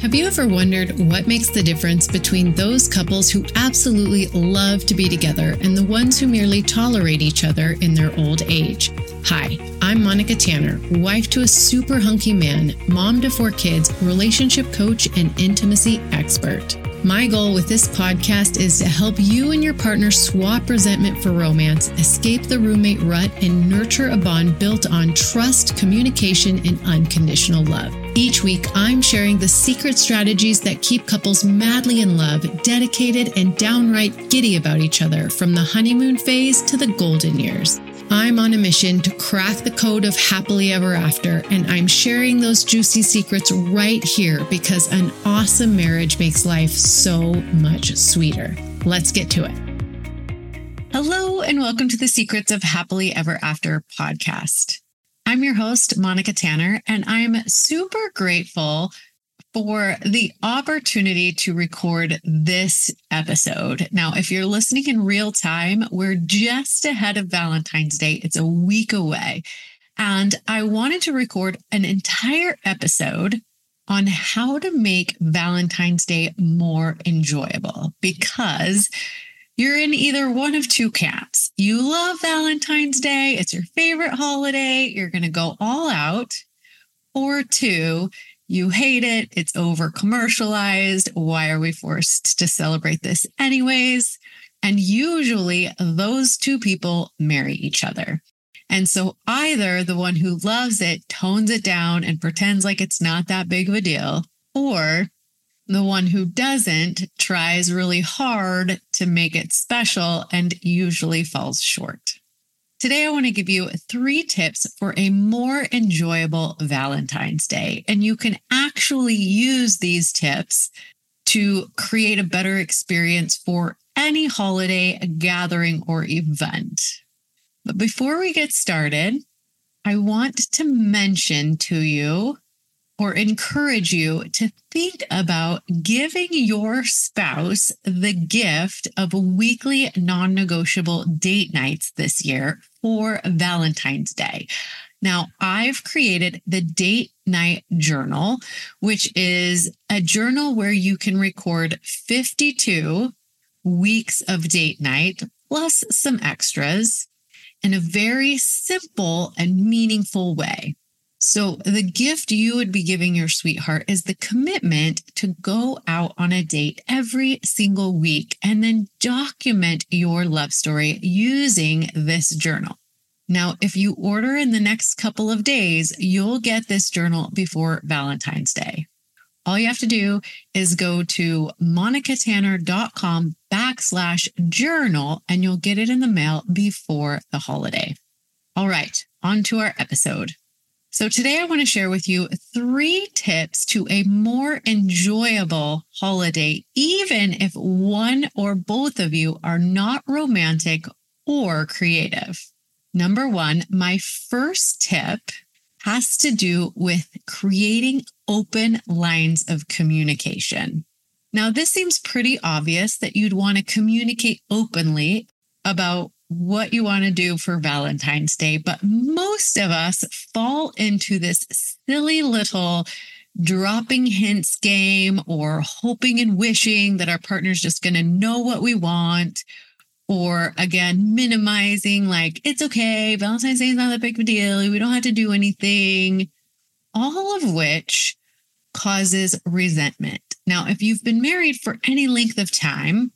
Have you ever wondered what makes the difference between those couples who absolutely love to be together and the ones who merely tolerate each other in their old age? Hi, I'm Monica Tanner, wife to a super hunky man, mom to four kids, relationship coach, and intimacy expert. My goal with this podcast is to help you and your partner swap resentment for romance, escape the roommate rut, and nurture a bond built on trust, communication, and unconditional love. Each week, I'm sharing the secret strategies that keep couples madly in love, dedicated, and downright giddy about each other from the honeymoon phase to the golden years. I'm on a mission to crack the code of happily ever after, and I'm sharing those juicy secrets right here because an awesome marriage makes life so much sweeter. Let's get to it. Hello, and welcome to the Secrets of Happily Ever After podcast. I'm your host, Monica Tanner, and I'm super grateful for the opportunity to record this episode. Now, if you're listening in real time, we're just ahead of Valentine's Day, it's a week away. And I wanted to record an entire episode on how to make Valentine's Day more enjoyable because you're in either one of two camps. You love Valentine's Day, it's your favorite holiday, you're going to go all out. Or two, you hate it, it's over commercialized. Why are we forced to celebrate this anyways? And usually those two people marry each other. And so either the one who loves it tones it down and pretends like it's not that big of a deal, or the one who doesn't tries really hard to make it special and usually falls short. Today, I want to give you three tips for a more enjoyable Valentine's Day. And you can actually use these tips to create a better experience for any holiday, gathering, or event. But before we get started, I want to mention to you or encourage you to think about giving your spouse the gift of weekly non negotiable date nights this year for Valentine's Day. Now, I've created the date night journal, which is a journal where you can record 52 weeks of date night plus some extras in a very simple and meaningful way. So, the gift you would be giving your sweetheart is the commitment to go out on a date every single week and then document your love story using this journal. Now, if you order in the next couple of days, you'll get this journal before Valentine's Day. All you have to do is go to monicatanner.com backslash journal and you'll get it in the mail before the holiday. All right, on to our episode. So, today I want to share with you three tips to a more enjoyable holiday, even if one or both of you are not romantic or creative. Number one, my first tip has to do with creating open lines of communication. Now, this seems pretty obvious that you'd want to communicate openly about what you want to do for Valentine's Day, but most of us fall into this silly little dropping hints game or hoping and wishing that our partner's just going to know what we want. Or again, minimizing, like, it's okay. Valentine's Day is not that big of a deal. We don't have to do anything. All of which causes resentment. Now, if you've been married for any length of time,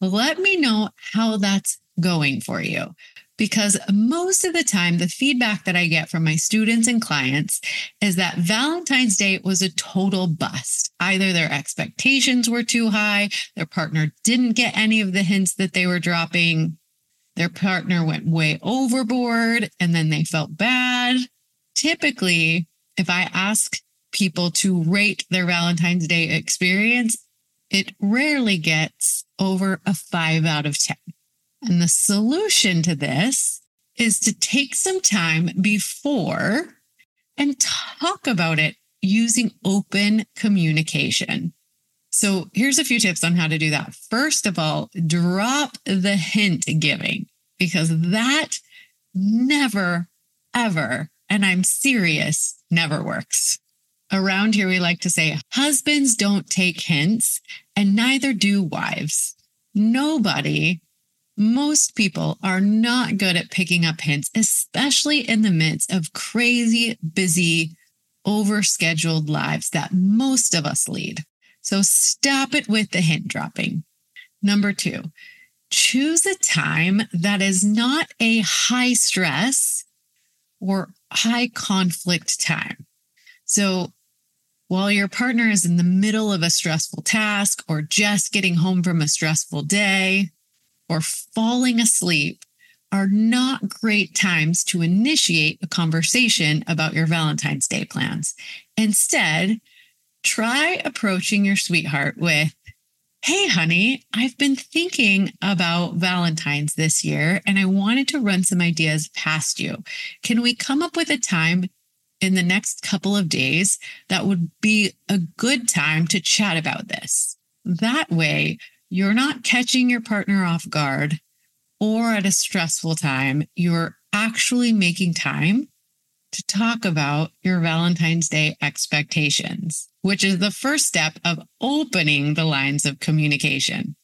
let me know how that's going for you. Because most of the time, the feedback that I get from my students and clients is that Valentine's Day was a total bust. Either their expectations were too high, their partner didn't get any of the hints that they were dropping, their partner went way overboard, and then they felt bad. Typically, if I ask people to rate their Valentine's Day experience, it rarely gets over a five out of 10. And the solution to this is to take some time before and talk about it using open communication. So here's a few tips on how to do that. First of all, drop the hint giving because that never, ever, and I'm serious, never works. Around here, we like to say husbands don't take hints, and neither do wives. Nobody, most people are not good at picking up hints, especially in the midst of crazy, busy, overscheduled lives that most of us lead. So stop it with the hint dropping. Number two, choose a time that is not a high stress or high conflict time. So while your partner is in the middle of a stressful task or just getting home from a stressful day or falling asleep, are not great times to initiate a conversation about your Valentine's Day plans. Instead, try approaching your sweetheart with, Hey, honey, I've been thinking about Valentine's this year and I wanted to run some ideas past you. Can we come up with a time in the next couple of days that would be a good time to chat about this? That way, you're not catching your partner off guard or at a stressful time. You're actually making time to talk about your Valentine's Day expectations, which is the first step of opening the lines of communication.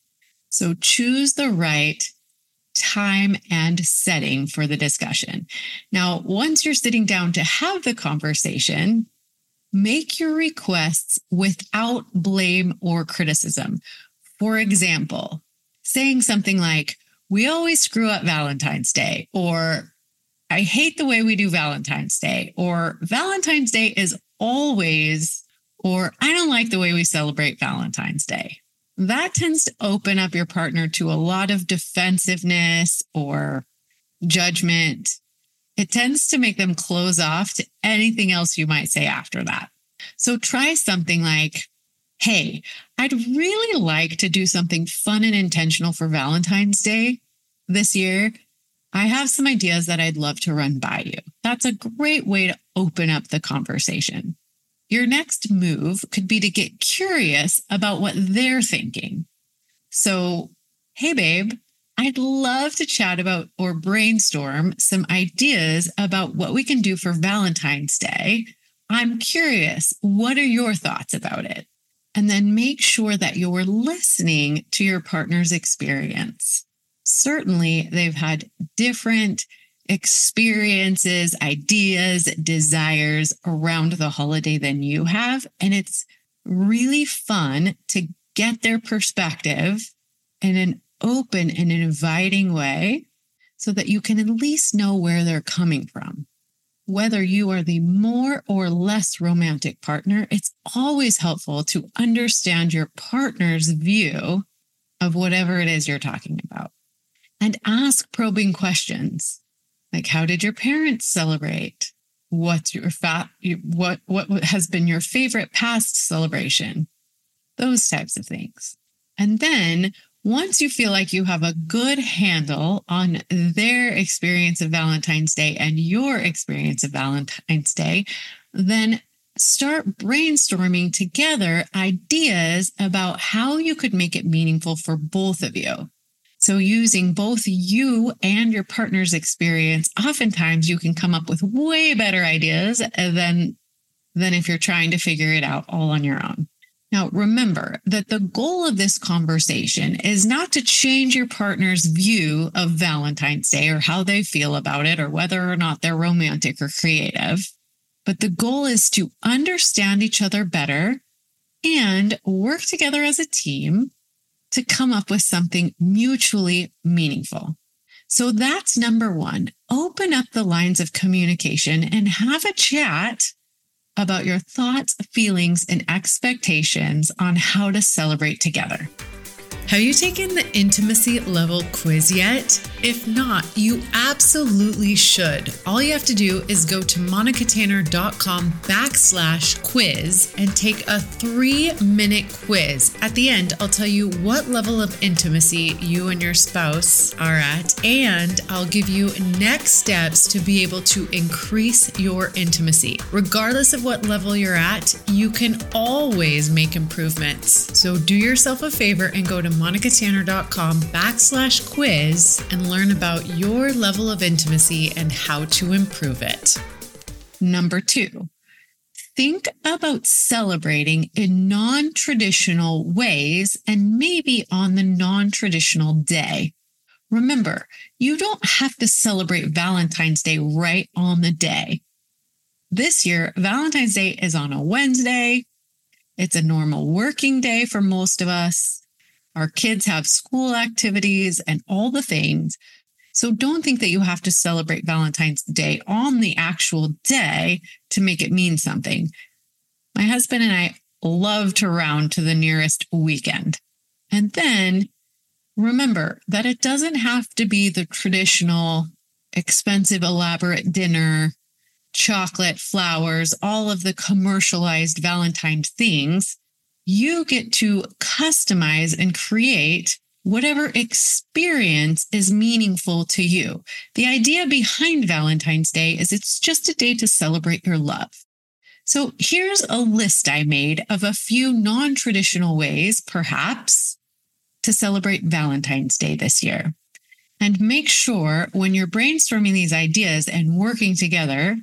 So choose the right time and setting for the discussion. Now, once you're sitting down to have the conversation, make your requests without blame or criticism. For example, saying something like, we always screw up Valentine's Day, or I hate the way we do Valentine's Day, or Valentine's Day is always, or I don't like the way we celebrate Valentine's Day. That tends to open up your partner to a lot of defensiveness or judgment. It tends to make them close off to anything else you might say after that. So try something like, Hey, I'd really like to do something fun and intentional for Valentine's Day this year. I have some ideas that I'd love to run by you. That's a great way to open up the conversation. Your next move could be to get curious about what they're thinking. So, hey, babe, I'd love to chat about or brainstorm some ideas about what we can do for Valentine's Day. I'm curious, what are your thoughts about it? And then make sure that you're listening to your partner's experience certainly they've had different experiences, ideas, desires around the holiday than you have. And it's really fun to get their perspective in an open and inviting way so that you can at least know where they're coming from. Whether you are the more or less romantic partner, it's always helpful to understand your partner's view of whatever it is you're talking about. And ask probing questions like how did your parents celebrate? What's your fat what what has been your favorite past celebration? Those types of things. And then once you feel like you have a good handle on their experience of Valentine's Day and your experience of Valentine's Day, then start brainstorming together ideas about how you could make it meaningful for both of you. So, using both you and your partner's experience, oftentimes you can come up with way better ideas than, than if you're trying to figure it out all on your own. Now, remember that the goal of this conversation is not to change your partner's view of Valentine's Day or how they feel about it or whether or not they're romantic or creative. But the goal is to understand each other better and work together as a team to come up with something mutually meaningful. So that's number one. Open up the lines of communication and have a chat about your thoughts, feelings, and expectations on how to celebrate together. Have you taken the intimacy level quiz yet? If not, you absolutely should. All you have to do is go to monicatanner.com backslash quiz and take a three minute quiz. At the end, I'll tell you what level of intimacy you and your spouse are at, and I'll give you next steps to be able to increase your intimacy. Regardless of what level you're at, you can always make improvements. So do yourself a favor and go to monicatanner.com backslash quiz and learn about your level of intimacy and how to improve it. Number two, think about celebrating in non traditional ways and maybe on the non traditional day. Remember, you don't have to celebrate Valentine's Day right on the day. This year, Valentine's Day is on a Wednesday. It's a normal working day for most of us. Our kids have school activities and all the things. So don't think that you have to celebrate Valentine's Day on the actual day to make it mean something. My husband and I love to round to the nearest weekend. And then remember that it doesn't have to be the traditional expensive, elaborate dinner, chocolate, flowers, all of the commercialized Valentine's things. You get to customize and create whatever experience is meaningful to you. The idea behind Valentine's Day is it's just a day to celebrate your love. So here's a list I made of a few non traditional ways, perhaps, to celebrate Valentine's Day this year. And make sure when you're brainstorming these ideas and working together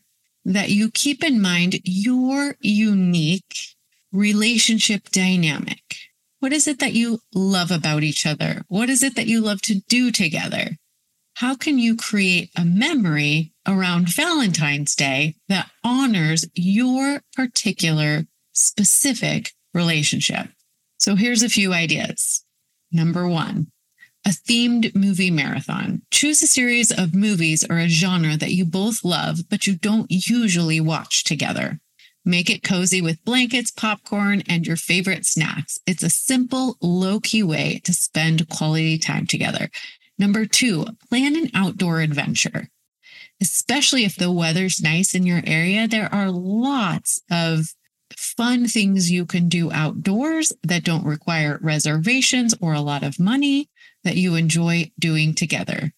that you keep in mind your unique relationship dynamic. What is it that you love about each other? What is it that you love to do together? How can you create a memory around Valentine's Day that honors your particular specific relationship? So here's a few ideas. Number one, a themed movie marathon. Choose a series of movies or a genre that you both love, but you don't usually watch together. Make it cozy with blankets, popcorn, and your favorite snacks. It's a simple, low key way to spend quality time together. Number two, plan an outdoor adventure. Especially if the weather's nice in your area, there are lots of fun things you can do outdoors that don't require reservations or a lot of money that you enjoy doing together.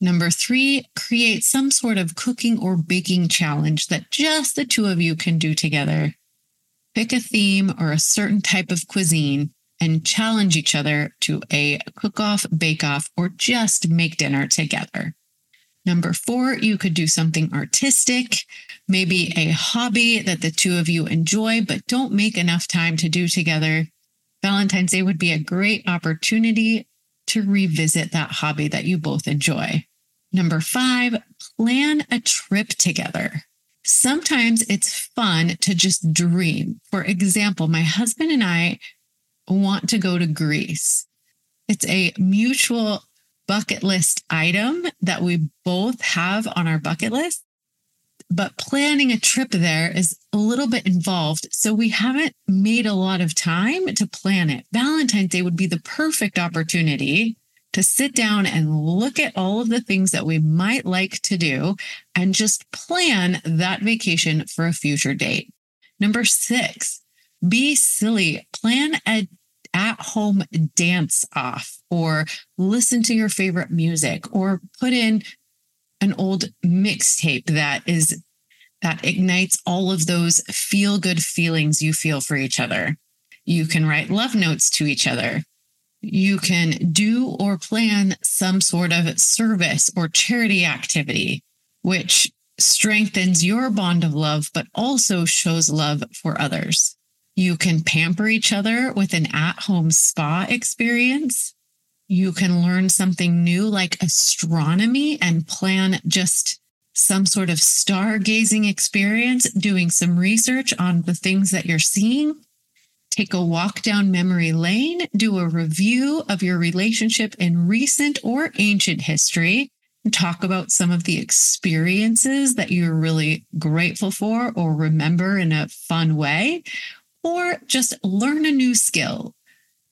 Number three, create some sort of cooking or baking challenge that just the two of you can do together. Pick a theme or a certain type of cuisine and challenge each other to a cook off, bake off, or just make dinner together. Number four, you could do something artistic, maybe a hobby that the two of you enjoy but don't make enough time to do together. Valentine's Day would be a great opportunity to revisit that hobby that you both enjoy. Number five, plan a trip together. Sometimes it's fun to just dream. For example, my husband and I want to go to Greece. It's a mutual bucket list item that we both have on our bucket list. But planning a trip there is a little bit involved. So we haven't made a lot of time to plan it. Valentine's Day would be the perfect opportunity to sit down and look at all of the things that we might like to do and just plan that vacation for a future date. Number six, be silly. Plan a at home dance off or listen to your favorite music or put in an old mixtape that is that ignites all of those feel good feelings you feel for each other. You can write love notes to each other you can do or plan some sort of service or charity activity, which strengthens your bond of love, but also shows love for others. You can pamper each other with an at home spa experience. You can learn something new like astronomy and plan just some sort of stargazing experience, doing some research on the things that you're seeing Take a walk down memory lane, do a review of your relationship in recent or ancient history, talk about some of the experiences that you're really grateful for or remember in a fun way, or just learn a new skill.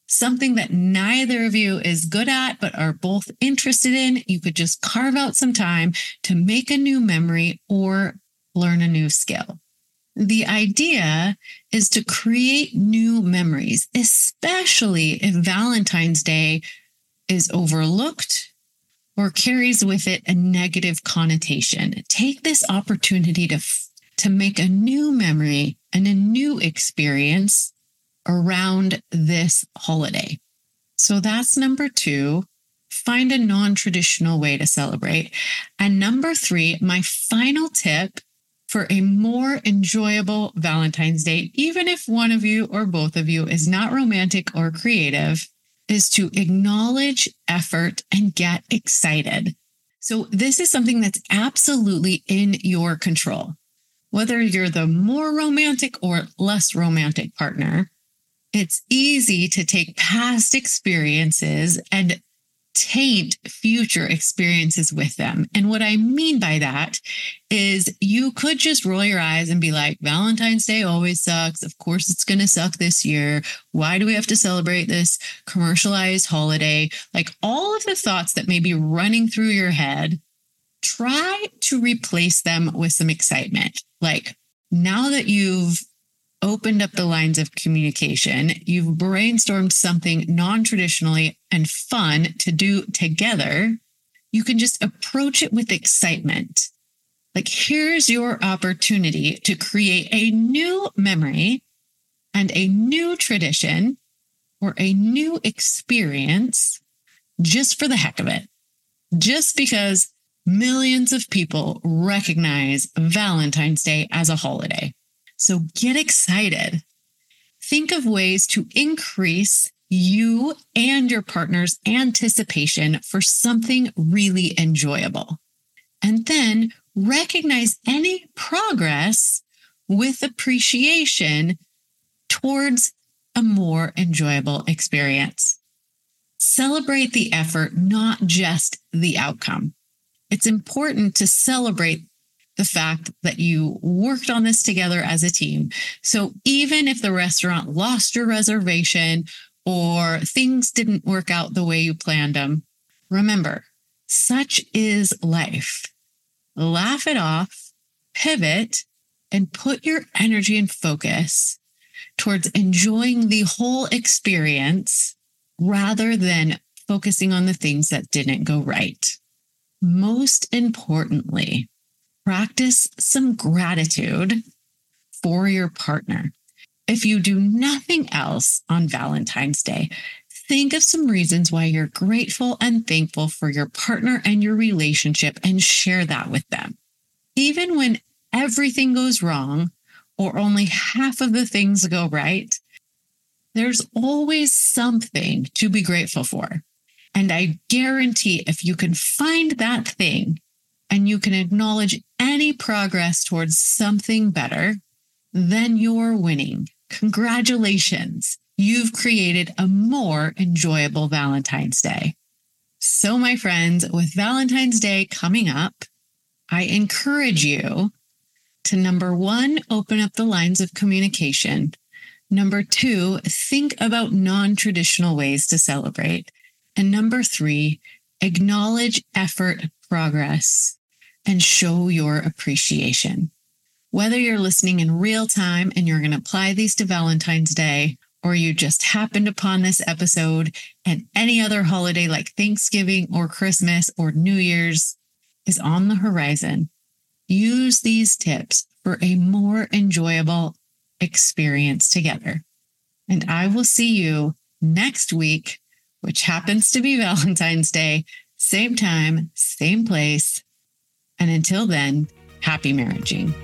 Something that neither of you is good at, but are both interested in. You could just carve out some time to make a new memory or learn a new skill. The idea is to create new memories, especially if Valentine's Day is overlooked or carries with it a negative connotation. Take this opportunity to, to make a new memory and a new experience around this holiday. So that's number two. Find a non traditional way to celebrate. And number three, my final tip for a more enjoyable Valentine's Day, even if one of you or both of you is not romantic or creative, is to acknowledge effort and get excited. So, this is something that's absolutely in your control. Whether you're the more romantic or less romantic partner, it's easy to take past experiences and taint future experiences with them. And what I mean by that is you could just roll your eyes and be like, Valentine's Day always sucks. Of course, it's going to suck this year. Why do we have to celebrate this commercialized holiday? Like all of the thoughts that may be running through your head, try to replace them with some excitement. Like now that you've opened up the lines of communication. You've brainstormed something non traditionally and fun to do together. You can just approach it with excitement. Like, here's your opportunity to create a new memory and a new tradition or a new experience just for the heck of it. Just because millions of people recognize Valentine's Day as a holiday. So get excited. Think of ways to increase you and your partner's anticipation for something really enjoyable. And then recognize any progress with appreciation towards a more enjoyable experience. Celebrate the effort, not just the outcome. It's important to celebrate the fact that you worked on this together as a team. So even if the restaurant lost your reservation or things didn't work out the way you planned them, remember, such is life. Laugh it off, pivot, and put your energy and focus towards enjoying the whole experience rather than focusing on the things that didn't go right. Most importantly, practice some gratitude for your partner. If you do nothing else on Valentine's Day, think of some reasons why you're grateful and thankful for your partner and your relationship and share that with them. Even when everything goes wrong or only half of the things go right, there's always something to be grateful for. And I guarantee if you can find that thing and you can acknowledge any progress towards something better, then you're winning. Congratulations. You've created a more enjoyable Valentine's Day. So, my friends, with Valentine's Day coming up, I encourage you to number one, open up the lines of communication. Number two, think about non traditional ways to celebrate. And number three, acknowledge effort, progress, and show your appreciation. Whether you're listening in real time and you're going to apply these to Valentine's Day, or you just happened upon this episode and any other holiday like Thanksgiving or Christmas or New Year's is on the horizon, use these tips for a more enjoyable experience together. And I will see you next week, which happens to be Valentine's Day, same time, same place. And until then, happy marriaging.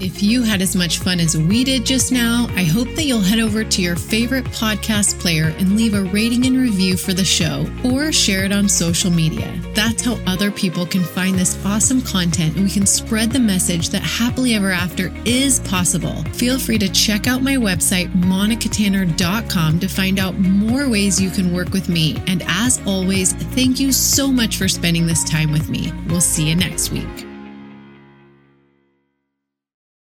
If you had as much fun as we did just now, I hope that you'll head over to your favorite podcast player and leave a rating and review for the show or share it on social media. That's how other people can find this awesome content and we can spread the message that happily ever after is possible. Feel free to check out my website, monicatanner.com, to find out more ways you can work with me. And as always, thank you so much for spending this time with me. We'll see you next week.